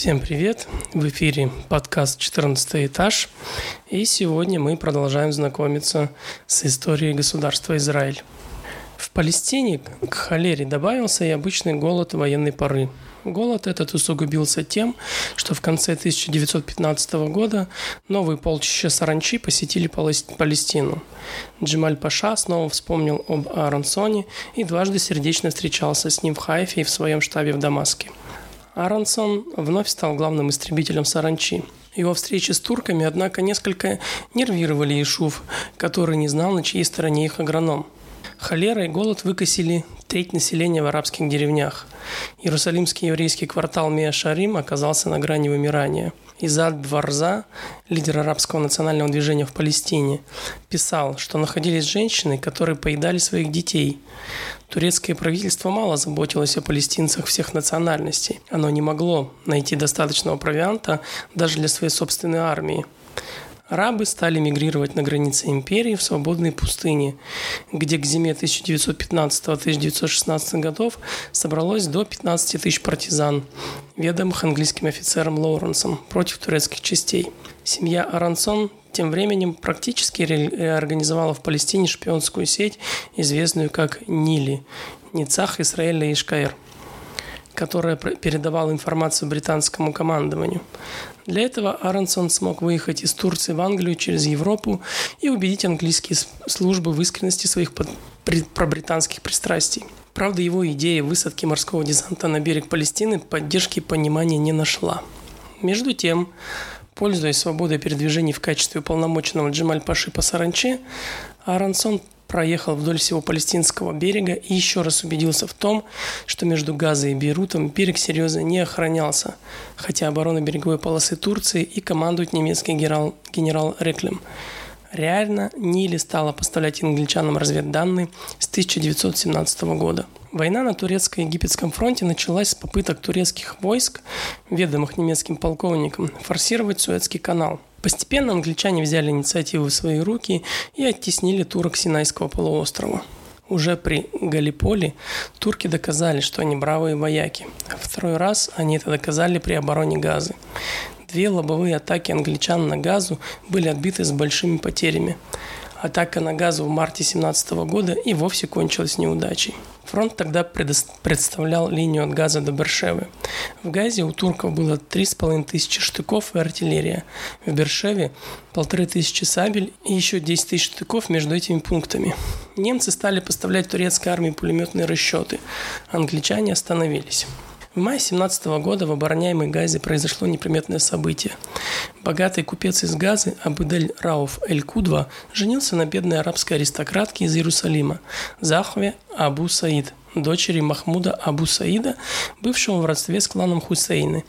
Всем привет! В эфире подкаст «14 этаж». И сегодня мы продолжаем знакомиться с историей государства Израиль. В Палестине к холере добавился и обычный голод военной поры. Голод этот усугубился тем, что в конце 1915 года новые полчища саранчи посетили Палестину. Джемаль Паша снова вспомнил об Аронсоне и дважды сердечно встречался с ним в Хайфе и в своем штабе в Дамаске – Аронсон вновь стал главным истребителем саранчи. Его встречи с турками, однако, несколько нервировали Ишуф, который не знал, на чьей стороне их агроном. Холера и голод выкосили треть населения в арабских деревнях. Иерусалимский еврейский квартал Миа-Шарим оказался на грани вымирания – Изад Дварза, лидер арабского национального движения в Палестине, писал, что находились женщины, которые поедали своих детей. Турецкое правительство мало заботилось о палестинцах всех национальностей. Оно не могло найти достаточного провианта даже для своей собственной армии. Арабы стали мигрировать на границе империи в свободные пустыни, где к зиме 1915-1916 годов собралось до 15 тысяч партизан, ведомых английским офицером Лоуренсом против турецких частей. Семья Арансон тем временем практически реорганизовала в Палестине шпионскую сеть, известную как Нили – Ницах Исраэля Ишкаир – которая передавала информацию британскому командованию. Для этого Аронсон смог выехать из Турции в Англию через Европу и убедить английские службы в искренности своих пробританских пристрастий. Правда, его идея высадки морского десанта на берег Палестины поддержки и понимания не нашла. Между тем, пользуясь свободой передвижений в качестве уполномоченного Джемаль Паши по Саранче, Аронсон проехал вдоль всего палестинского берега и еще раз убедился в том, что между Газой и Бейрутом берег серьезно не охранялся, хотя оборона береговой полосы Турции и командует немецкий генерал, генерал Реклем. Реально Нили стала поставлять англичанам разведданные с 1917 года. Война на турецко-египетском фронте началась с попыток турецких войск, ведомых немецким полковником, форсировать Суэцкий канал – Постепенно англичане взяли инициативу в свои руки и оттеснили турок Синайского полуострова. Уже при Галиполи турки доказали, что они бравые вояки. Второй раз они это доказали при обороне Газы. Две лобовые атаки англичан на Газу были отбиты с большими потерями. Атака на Газу в марте 17 года и вовсе кончилась неудачей. Фронт тогда представлял линию от Газа до Бершевы. В Газе у турков было 3,5 тысячи штыков и артиллерия. В Бершеве – полторы тысячи сабель и еще 10 тысяч штыков между этими пунктами. Немцы стали поставлять турецкой армии пулеметные расчеты. Англичане остановились. В мае 17 года в обороняемой Газе произошло неприметное событие. Богатый купец из Газы Абудель Рауф Эль-Кудва женился на бедной арабской аристократке из Иерусалима Захве Абу Саид, дочери Махмуда Абу Саида, бывшего в родстве с кланом Хусейны.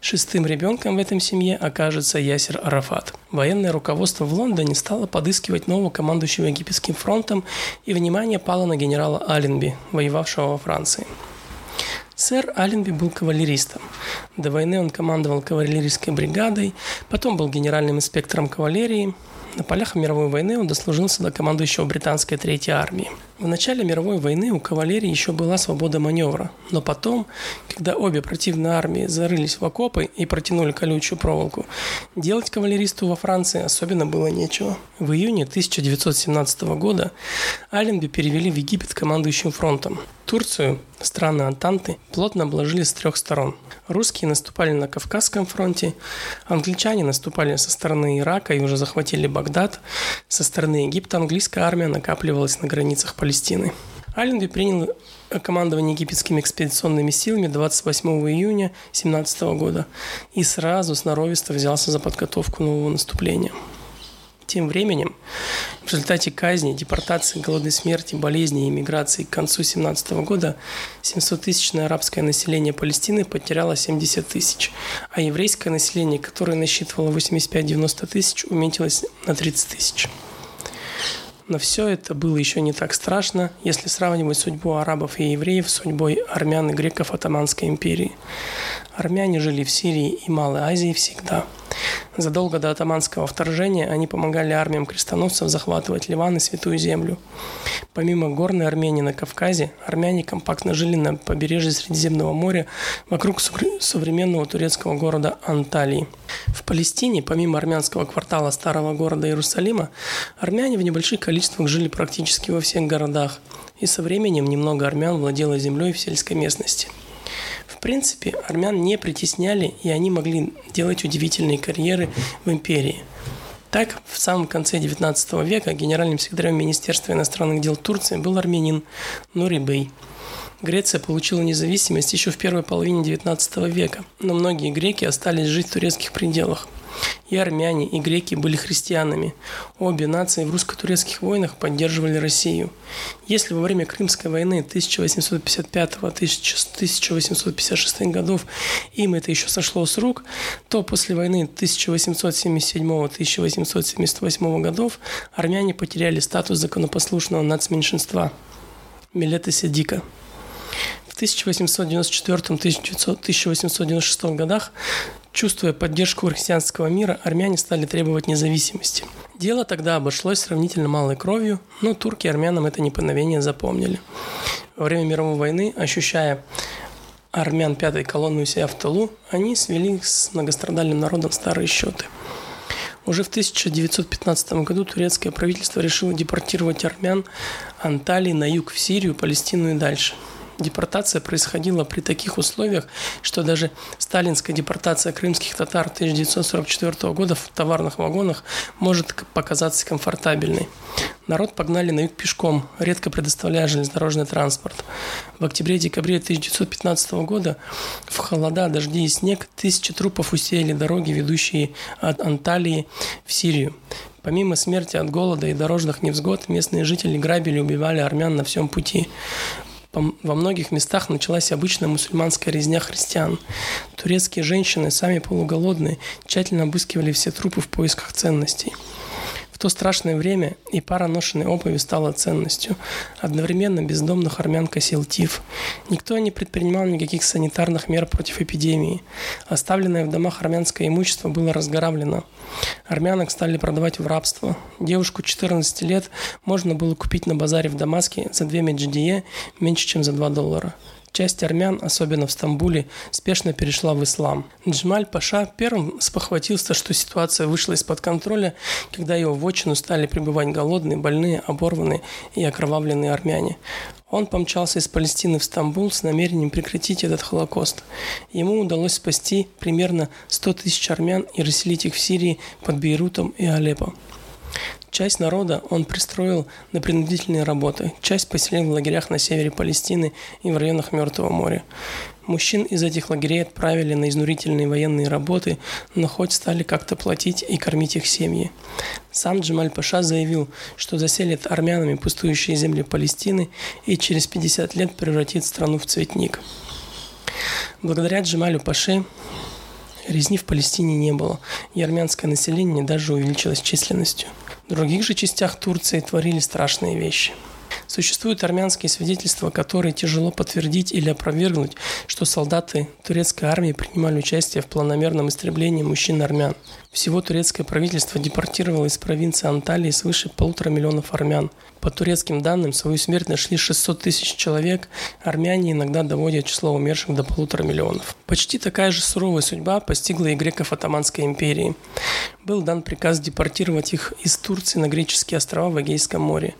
Шестым ребенком в этом семье окажется Ясер Арафат. Военное руководство в Лондоне стало подыскивать нового командующего египетским фронтом, и внимание пало на генерала Аленби, воевавшего во Франции. Сэр Алленби был кавалеристом. До войны он командовал кавалерийской бригадой, потом был генеральным инспектором кавалерии. На полях мировой войны он дослужился до командующего британской третьей армии. В начале мировой войны у кавалерии еще была свобода маневра, но потом, когда обе противные армии зарылись в окопы и протянули колючую проволоку, делать кавалеристу во Франции особенно было нечего. В июне 1917 года Алленби перевели в Египет командующим фронтом. Турцию, страны Антанты, плотно обложили с трех сторон. Русские наступали на Кавказском фронте, англичане наступали со стороны Ирака и уже захватили Багдад. Со стороны Египта английская армия накапливалась на границах Палестины. Алленби принял командование египетскими экспедиционными силами 28 июня 17 года и сразу сноровисто взялся за подготовку нового наступления. Тем временем, в результате казни, депортации, голодной смерти, болезни и иммиграции к концу 17 года 700-тысячное арабское население Палестины потеряло 70 тысяч, а еврейское население, которое насчитывало 85-90 тысяч, уменьшилось на 30 тысяч. Но все это было еще не так страшно, если сравнивать судьбу арабов и евреев с судьбой армян и греков Атаманской империи. Армяне жили в Сирии и Малой Азии всегда. Задолго до атаманского вторжения они помогали армиям крестоносцев захватывать Ливан и Святую Землю. Помимо горной Армении на Кавказе, армяне компактно жили на побережье Средиземного моря вокруг современного турецкого города Анталии. В Палестине, помимо армянского квартала старого города Иерусалима, армяне в небольших количествах жили практически во всех городах, и со временем немного армян владело землей в сельской местности – в принципе, армян не притесняли, и они могли делать удивительные карьеры в империи. Так, в самом конце XIX века генеральным секретарем Министерства иностранных дел Турции был армянин Нури Бей. Греция получила независимость еще в первой половине XIX века, но многие греки остались жить в турецких пределах. И армяне, и греки были христианами. Обе нации в русско-турецких войнах поддерживали Россию. Если во время Крымской войны 1855-1856 годов им это еще сошло с рук, то после войны 1877-1878 годов армяне потеряли статус законопослушного нацменьшинства. Милета Седика. В 1894-1896 годах Чувствуя поддержку христианского мира, армяне стали требовать независимости. Дело тогда обошлось сравнительно малой кровью, но турки армянам это неповиновение запомнили. Во время мировой войны, ощущая армян пятой колонны у себя в тылу, они свели с многострадальным народом старые счеты. Уже в 1915 году турецкое правительство решило депортировать армян Анталии на юг в Сирию, Палестину и дальше – депортация происходила при таких условиях, что даже сталинская депортация крымских татар 1944 года в товарных вагонах может показаться комфортабельной. Народ погнали на юг пешком, редко предоставляя железнодорожный транспорт. В октябре-декабре 1915 года в холода, дожди и снег тысячи трупов усеяли дороги, ведущие от Анталии в Сирию. Помимо смерти от голода и дорожных невзгод, местные жители грабили и убивали армян на всем пути во многих местах началась обычная мусульманская резня христиан. Турецкие женщины, сами полуголодные, тщательно обыскивали все трупы в поисках ценностей. То страшное время и пара ношенной обуви стала ценностью. Одновременно бездомных армян косил тиф. Никто не предпринимал никаких санитарных мер против эпидемии. Оставленное в домах армянское имущество было разграблено. Армянок стали продавать в рабство. Девушку 14 лет можно было купить на базаре в Дамаске за 2 меджидие меньше, чем за 2 доллара. Часть армян, особенно в Стамбуле, спешно перешла в ислам. Джмаль Паша первым спохватился, что ситуация вышла из-под контроля, когда его в отчину стали пребывать голодные, больные, оборванные и окровавленные армяне. Он помчался из Палестины в Стамбул с намерением прекратить этот Холокост. Ему удалось спасти примерно 100 тысяч армян и расселить их в Сирии под Бейрутом и Алеппо. Часть народа он пристроил на принудительные работы, часть поселил в лагерях на севере Палестины и в районах Мертвого моря. Мужчин из этих лагерей отправили на изнурительные военные работы, но хоть стали как-то платить и кормить их семьи. Сам Джемаль Паша заявил, что заселит армянами пустующие земли Палестины и через 50 лет превратит страну в цветник. Благодаря Джемалю Паше резни в Палестине не было, и армянское население даже увеличилось численностью. В других же частях Турции творили страшные вещи. Существуют армянские свидетельства, которые тяжело подтвердить или опровергнуть, что солдаты турецкой армии принимали участие в планомерном истреблении мужчин-армян. Всего турецкое правительство депортировало из провинции Анталии свыше полутора миллионов армян. По турецким данным, свою смерть нашли 600 тысяч человек. Армяне иногда доводят число умерших до полутора миллионов. Почти такая же суровая судьба постигла и греков Атаманской империи. Был дан приказ депортировать их из Турции на греческие острова в Эгейском море.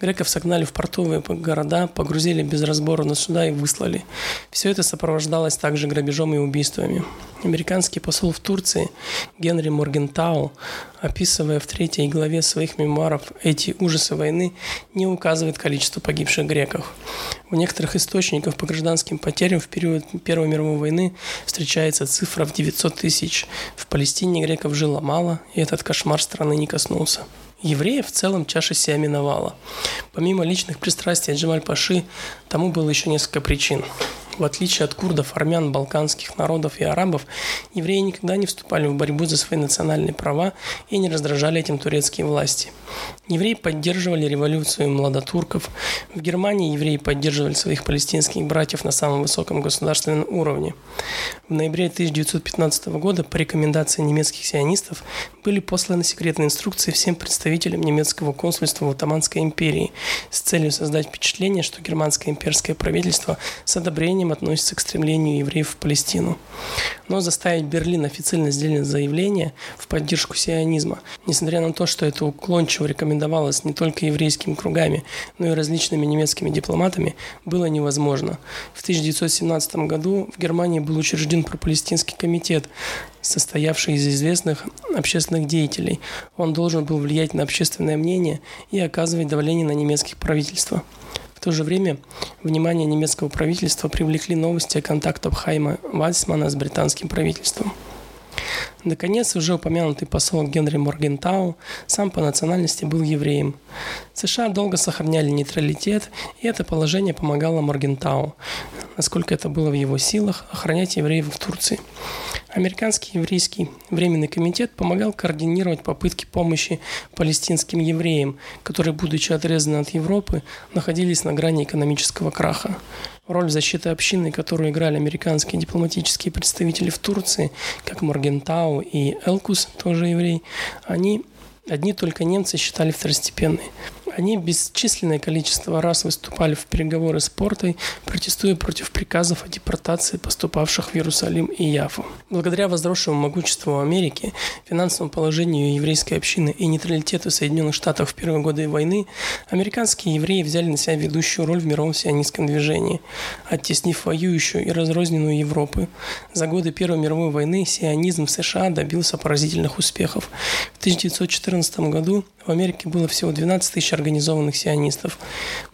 Греков согнали в портовые города, погрузили без разбора на суда и выслали. Все это сопровождалось также грабежом и убийствами. Американский посол в Турции Генри Моргентау, описывая в третьей главе своих мемуаров эти ужасы войны, не указывает количество погибших греков. В некоторых источниках по гражданским потерям в период Первой мировой войны встречается цифра в 900 тысяч. В Палестине греков жило мало, и этот кошмар страны не коснулся. Евреев в целом чаша себя миновала. Помимо личных пристрастий Джемаль Паши, тому было еще несколько причин. В отличие от курдов, армян, балканских народов и арабов, евреи никогда не вступали в борьбу за свои национальные права и не раздражали этим турецкие власти. Евреи поддерживали революцию младотурков. В Германии евреи поддерживали своих палестинских братьев на самом высоком государственном уровне. В ноябре 1915 года по рекомендации немецких сионистов были посланы секретные инструкции всем представителям немецкого консульства в Отоманской империи с целью создать впечатление, что германское имперское правительство с одобрением относится к стремлению евреев в Палестину. Но заставить Берлин официально сделать заявление в поддержку сионизма, несмотря на то, что это уклончиво рекомендовалось не только еврейскими кругами, но и различными немецкими дипломатами, было невозможно. В 1917 году в Германии был учрежден пропалестинский комитет, состоявший из известных общественных деятелей. Он должен был влиять на общественное мнение и оказывать давление на немецких правительства. В то же время внимание немецкого правительства привлекли новости о контактах Хайма Вальсмана с британским правительством. Наконец, уже упомянутый посол Генри Моргентау сам по национальности был евреем. США долго сохраняли нейтралитет, и это положение помогало Моргентау, насколько это было в его силах, охранять евреев в Турции. Американский еврейский временный комитет помогал координировать попытки помощи палестинским евреям, которые, будучи отрезаны от Европы, находились на грани экономического краха. Роль защиты общины, которую играли американские дипломатические представители в Турции, как Моргентау и Элкус, тоже еврей, они одни только немцы считали второстепенной. Они бесчисленное количество раз выступали в переговоры с Портой, протестуя против приказов о депортации поступавших в Иерусалим и Яфу. Благодаря возросшему могуществу Америки, финансовому положению еврейской общины и нейтралитету Соединенных Штатов в первые годы войны, американские евреи взяли на себя ведущую роль в мировом сионистском движении, оттеснив воюющую и разрозненную Европу. За годы Первой мировой войны сионизм в США добился поразительных успехов. В 1914 году в Америке было всего 12 тысяч организованных сионистов.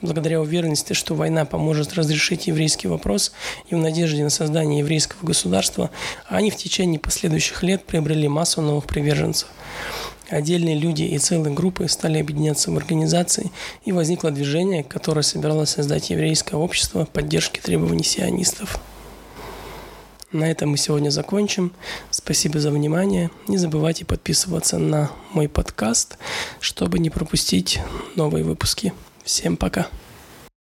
Благодаря уверенности, что война поможет разрешить еврейский вопрос и в надежде на создание еврейского государства, они в течение последующих лет приобрели массу новых приверженцев. Отдельные люди и целые группы стали объединяться в организации, и возникло движение, которое собиралось создать еврейское общество поддержки требований сионистов. На этом мы сегодня закончим. Спасибо за внимание. Не забывайте подписываться на мой подкаст, чтобы не пропустить новые выпуски. Всем пока.